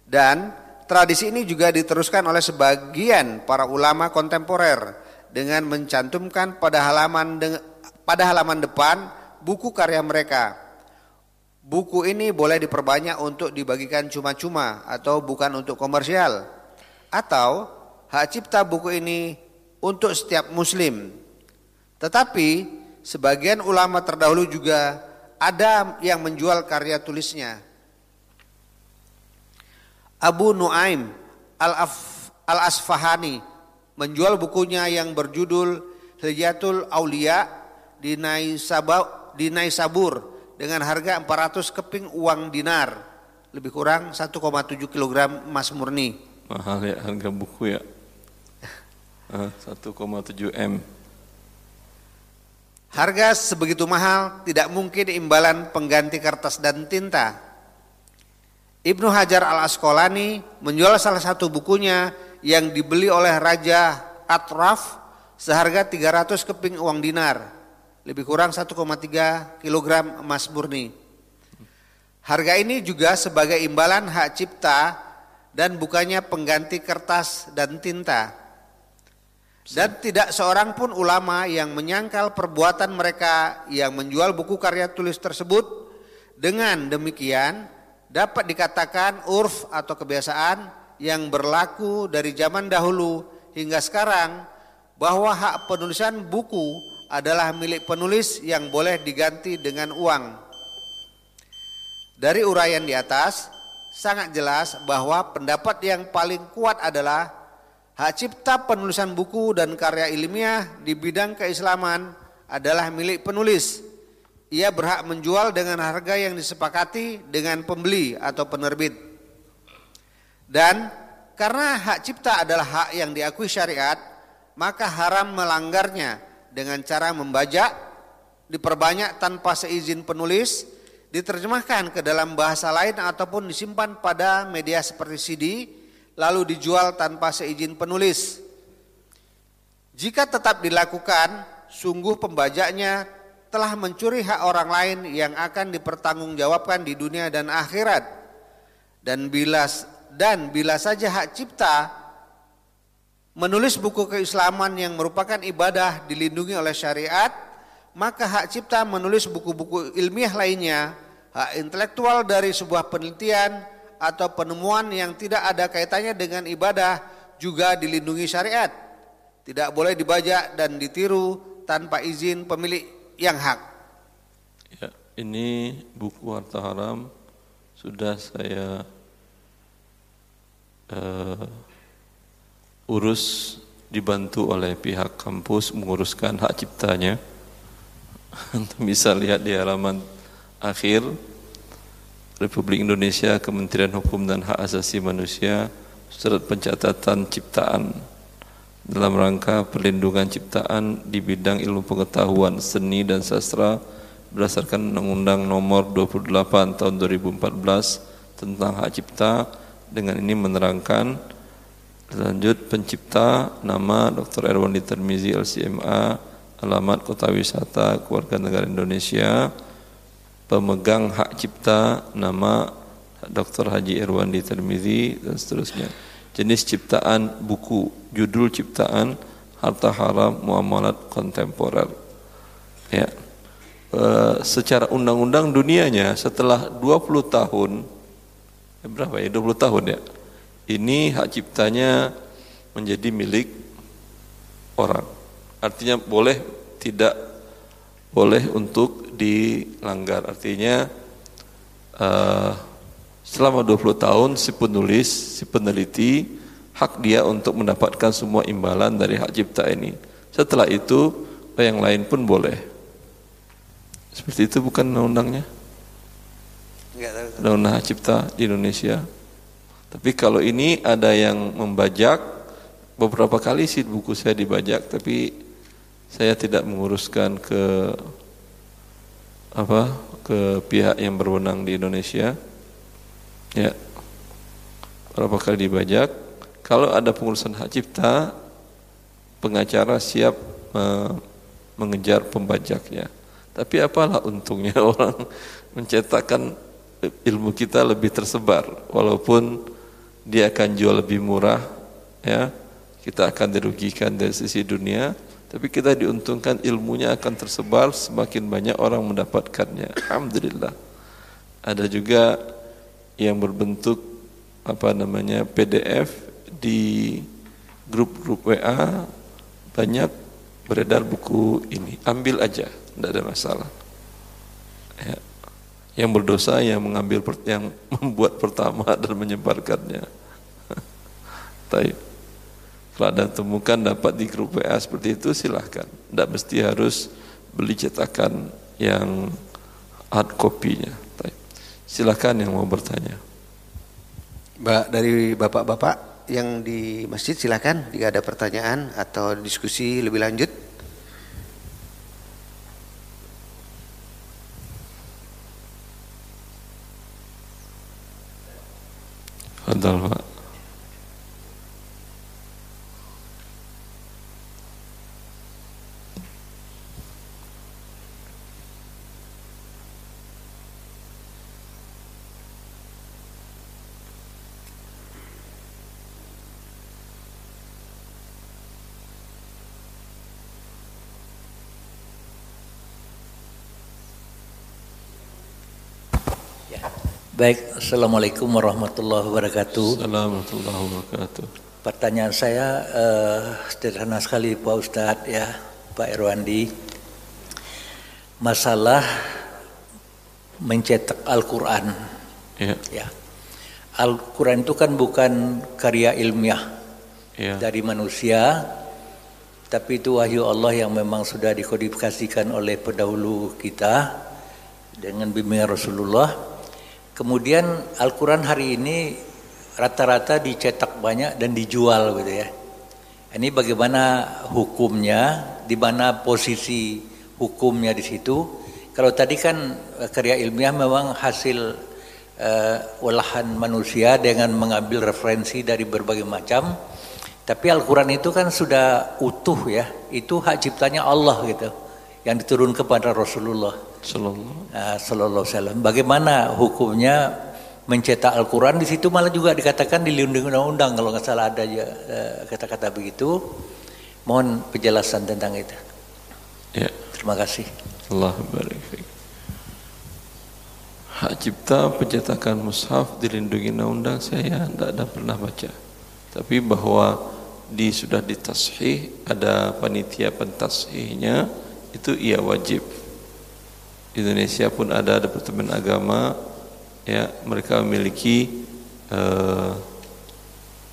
Dan tradisi ini juga diteruskan oleh sebagian para ulama kontemporer dengan mencantumkan pada halaman pada halaman depan buku karya mereka buku ini boleh diperbanyak untuk dibagikan cuma-cuma atau bukan untuk komersial atau hak cipta buku ini untuk setiap muslim. Tetapi sebagian ulama terdahulu juga ada yang menjual karya tulisnya. Abu Nuaim Al-Asfahani menjual bukunya yang berjudul Hilyatul Aulia di Naisabur dengan harga 400 keping uang dinar, lebih kurang 1,7 kg emas murni. Mahal ya harga buku ya. 1,7 M. Harga sebegitu mahal tidak mungkin imbalan pengganti kertas dan tinta. Ibnu Hajar al Asqalani menjual salah satu bukunya yang dibeli oleh Raja Atraf seharga 300 keping uang dinar, lebih kurang 1,3 kg emas murni. Harga ini juga sebagai imbalan hak cipta dan bukannya pengganti kertas dan tinta. Dan tidak seorang pun ulama yang menyangkal perbuatan mereka yang menjual buku karya tulis tersebut dengan demikian dapat dikatakan urf atau kebiasaan yang berlaku dari zaman dahulu hingga sekarang bahwa hak penulisan buku adalah milik penulis yang boleh diganti dengan uang. Dari uraian di atas sangat jelas bahwa pendapat yang paling kuat adalah Hak cipta penulisan buku dan karya ilmiah di bidang keislaman adalah milik penulis. Ia berhak menjual dengan harga yang disepakati dengan pembeli atau penerbit. Dan karena hak cipta adalah hak yang diakui syariat, maka haram melanggarnya dengan cara membajak, diperbanyak tanpa seizin penulis, diterjemahkan ke dalam bahasa lain ataupun disimpan pada media seperti CD, lalu dijual tanpa seizin penulis. Jika tetap dilakukan, sungguh pembajaknya telah mencuri hak orang lain yang akan dipertanggungjawabkan di dunia dan akhirat. Dan bila dan bila saja hak cipta menulis buku keislaman yang merupakan ibadah dilindungi oleh syariat, maka hak cipta menulis buku-buku ilmiah lainnya, hak intelektual dari sebuah penelitian atau penemuan yang tidak ada kaitannya dengan ibadah juga dilindungi syariat. Tidak boleh dibajak dan ditiru tanpa izin pemilik yang hak. Ya, ini buku harta haram sudah saya uh, urus dibantu oleh pihak kampus menguruskan hak ciptanya. Anda bisa lihat di halaman akhir Republik Indonesia Kementerian Hukum dan Hak Asasi Manusia surat pencatatan ciptaan dalam rangka perlindungan ciptaan di bidang ilmu pengetahuan seni dan sastra berdasarkan Undang-Undang Nomor 28 Tahun 2014 tentang hak cipta dengan ini menerangkan lanjut pencipta nama Dr. Erwan Termizi LCMA alamat Kota Wisata Keluarga Negara Indonesia pemegang hak cipta nama Dr. Haji Irwandi Termizi dan seterusnya. Jenis ciptaan buku, judul ciptaan harta haram muamalat kontemporer. Ya. E, secara undang-undang dunianya setelah 20 tahun ya berapa ya 20 tahun ya. Ini hak ciptanya menjadi milik orang. Artinya boleh tidak boleh untuk dilanggar. Artinya uh, selama 20 tahun si penulis, si peneliti hak dia untuk mendapatkan semua imbalan dari hak cipta ini. Setelah itu yang lain pun boleh. Seperti itu bukan undang-undangnya? Undang-undang hak cipta di Indonesia. Tapi kalau ini ada yang membajak, beberapa kali sih buku saya dibajak, tapi saya tidak menguruskan ke apa ke pihak yang berwenang di Indonesia. Ya berapa kali dibajak. Kalau ada pengurusan hak cipta pengacara siap uh, mengejar pembajaknya. Tapi apalah untungnya orang mencetakkan ilmu kita lebih tersebar walaupun dia akan jual lebih murah ya kita akan dirugikan dari sisi dunia tapi kita diuntungkan ilmunya akan tersebar semakin banyak orang mendapatkannya. Alhamdulillah. Ada juga yang berbentuk apa namanya PDF di grup-grup WA banyak beredar buku ini. Ambil aja, tidak ada masalah. Ya. Yang berdosa yang mengambil yang membuat pertama dan menyebarkannya. Taib. Kalau ada temukan dapat di grup WA seperti itu silahkan. Tidak mesti harus beli cetakan yang hard copy-nya. Silahkan yang mau bertanya. Mbak dari bapak-bapak yang di masjid silakan jika ada pertanyaan atau diskusi lebih lanjut. Dharma Baik, Assalamualaikum warahmatullahi wabarakatuh. Assalamualaikum warahmatullahi wabarakatuh. Pertanyaan saya uh, sederhana sekali Pak Ustadz ya, Pak Irwandi. Masalah mencetak Al-Quran. Ya. ya. Al-Quran itu kan bukan karya ilmiah ya. dari manusia, tapi itu wahyu Allah yang memang sudah dikodifikasikan oleh pendahulu kita dengan bimbingan Rasulullah Kemudian Al-Quran hari ini rata-rata dicetak banyak dan dijual gitu ya. Ini bagaimana hukumnya, di mana posisi hukumnya di situ. Kalau tadi kan eh, karya ilmiah memang hasil uh, olahan manusia dengan mengambil referensi dari berbagai macam. Tapi Al-Quran itu kan sudah utuh ya, itu hak ciptanya Allah gitu, yang diturun kepada Rasulullah. Sallallahu uh, Wasallam. Bagaimana hukumnya mencetak Al-Quran di situ malah juga dikatakan dilindungi undang-undang kalau nggak salah ada ya kata-kata begitu. Mohon penjelasan tentang itu. Ya. Terima kasih. Allah barik Hak cipta pencetakan mushaf dilindungi undang-undang saya tidak ada pernah baca. Tapi bahwa di sudah ditashih ada panitia pentashihnya itu ia wajib. Indonesia pun ada Departemen Agama ya mereka memiliki eh,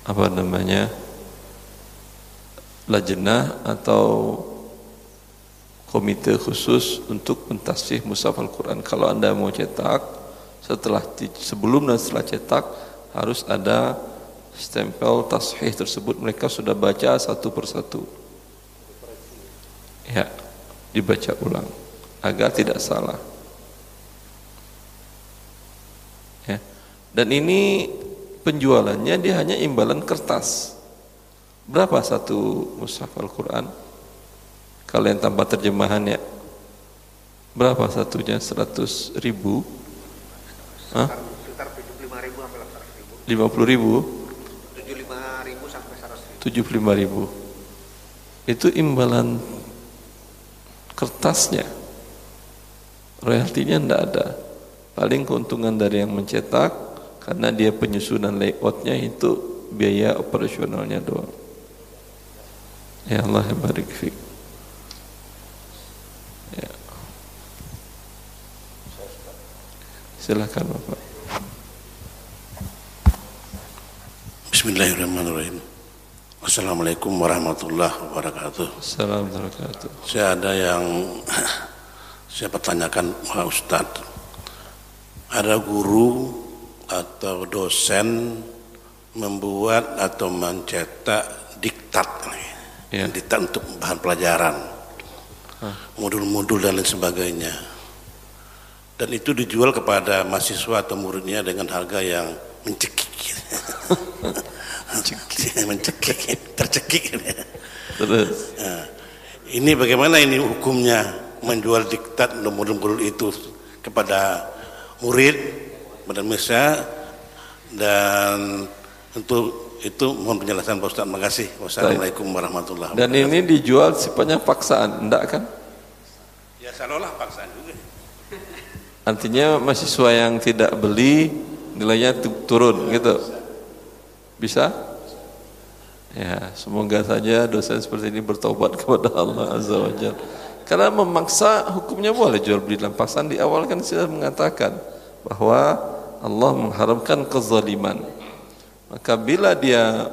apa namanya lajnah atau komite khusus untuk mentasih mushaf Al-Quran. Kalau anda mau cetak setelah sebelum dan setelah cetak harus ada stempel tasih tersebut. Mereka sudah baca satu persatu. Ya dibaca ulang agar tidak salah. Ya. Dan ini penjualannya dia hanya imbalan kertas. Berapa satu mushaf Al-Quran? Kalian tanpa terjemahan ya. Berapa satunya? 100 ribu? Hah? Sekitar 75 ribu sampai 100 ribu. 50 ribu? 75 ribu sampai 100 ribu. 75 ribu. Itu imbalan kertasnya. Royaltinya tidak ada. Paling keuntungan dari yang mencetak karena dia penyusunan layoutnya itu biaya operasionalnya doang. Ya Allah ya barik fik ya. silakan Bapak. Bismillahirrahmanirrahim Assalamualaikum warahmatullahi wabarakatuh Assalamualaikum warahmatullahi wabarakatuh Saya ada yang saya pertanyakan Pak Ustadz, ada guru atau dosen membuat atau mencetak diktat, ya. diktat untuk bahan pelajaran, modul-modul dan lain sebagainya. Dan itu dijual kepada mahasiswa atau muridnya dengan harga yang mencekik. mencekik, mencekik, tercekik. Terus. Nah, ini bagaimana ini hukumnya? menjual diktat modul-modul itu kepada murid pada Indonesia dan untuk itu mohon penjelasan Pak Ustaz. Terima kasih. Wassalamualaikum warahmatullahi wabarakatuh. Dan ini dijual sifatnya paksaan, enggak kan? Ya seolah paksaan juga. Artinya mahasiswa yang tidak beli nilainya turun gitu. Bisa? Ya, semoga saja dosen seperti ini bertobat kepada Allah Azza wa Jalla. Karena memaksa hukumnya boleh jual beli dalam paksaan di awal kan sudah mengatakan bahwa Allah mengharamkan kezaliman. Maka bila dia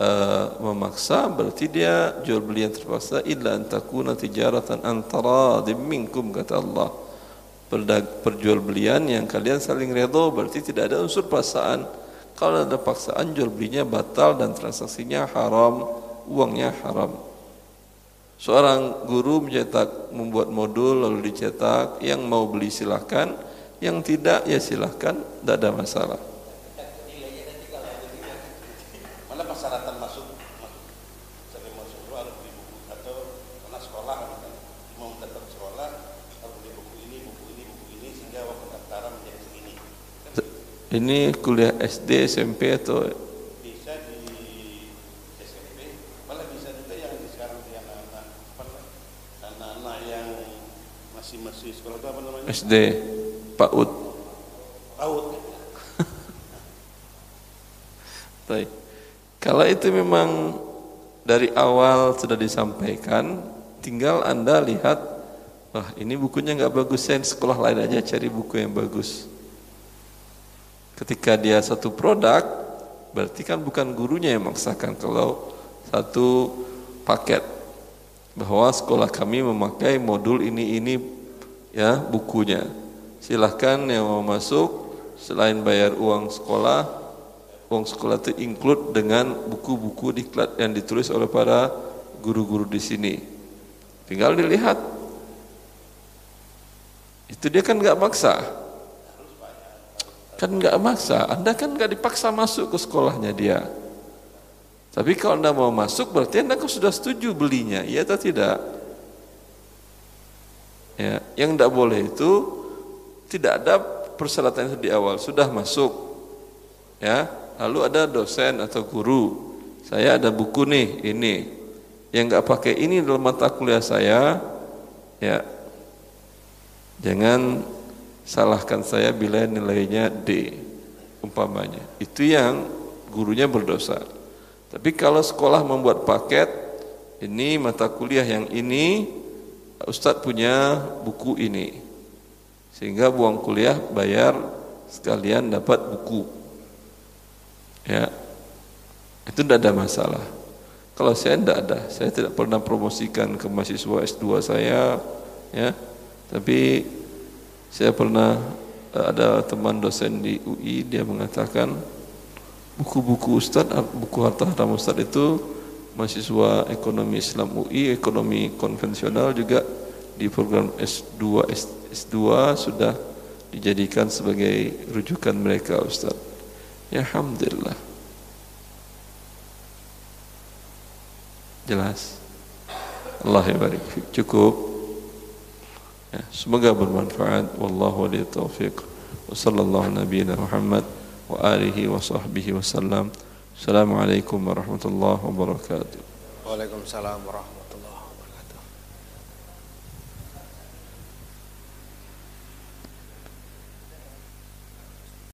uh, memaksa berarti dia jual beli yang terpaksa illa an takuna tijaratan antara minkum kata Allah perjual belian yang kalian saling redha berarti tidak ada unsur paksaan kalau ada paksaan jual belinya batal dan transaksinya haram uangnya haram. Seorang guru mencetak membuat modul lalu dicetak yang mau beli silahkan yang tidak ya silahkan tidak ada masalah Ini kuliah SD, SMP atau bisa di SMP, malah bisa juga yang sekarang di anak-anak anak-anak yang masih masih sekolah itu apa namanya? SD, PAUD. PAUD. Baik. Kalau itu memang dari awal sudah disampaikan, tinggal anda lihat, wah ini bukunya nggak bagus, saya sekolah lain aja cari buku yang bagus. Ketika dia satu produk, berarti kan bukan gurunya yang memaksakan kalau satu paket bahwa sekolah kami memakai modul ini ini ya bukunya. Silahkan yang mau masuk selain bayar uang sekolah, uang sekolah itu include dengan buku-buku diklat yang ditulis oleh para guru-guru di sini. Tinggal dilihat. Itu dia kan nggak maksa. Kan nggak maksa, Anda kan nggak dipaksa masuk ke sekolahnya dia. Tapi kalau Anda mau masuk berarti Anda kan sudah setuju belinya, iya atau tidak? Ya, yang tidak boleh itu tidak ada persyaratan itu di awal, sudah masuk. Ya, lalu ada dosen atau guru. Saya ada buku nih, ini. Yang nggak pakai ini dalam mata kuliah saya, ya jangan salahkan saya bila nilainya D umpamanya. Itu yang gurunya berdosa. Tapi kalau sekolah membuat paket ini mata kuliah yang ini Ustadz punya buku ini. Sehingga buang kuliah bayar sekalian dapat buku. Ya itu tidak ada masalah. Kalau saya tidak ada saya tidak pernah promosikan ke mahasiswa S2 saya ya. Tapi saya pernah eh, ada teman dosen di UI dia mengatakan buku-buku Ustaz, buku harta haram Ustaz itu mahasiswa ekonomi Islam UI, ekonomi konvensional juga di program S2 S2 sudah dijadikan sebagai rujukan mereka Ustaz. Ya alhamdulillah. Jelas. Allah ya barik. Cukup. Ya, semoga bermanfaat. Wallahu a'lam taufiq. Wa sallallahu nabiyana Muhammad wa alihi wa sahbihi wasallam. Assalamualaikum warahmatullahi wabarakatuh. Waalaikumsalam warahmatullahi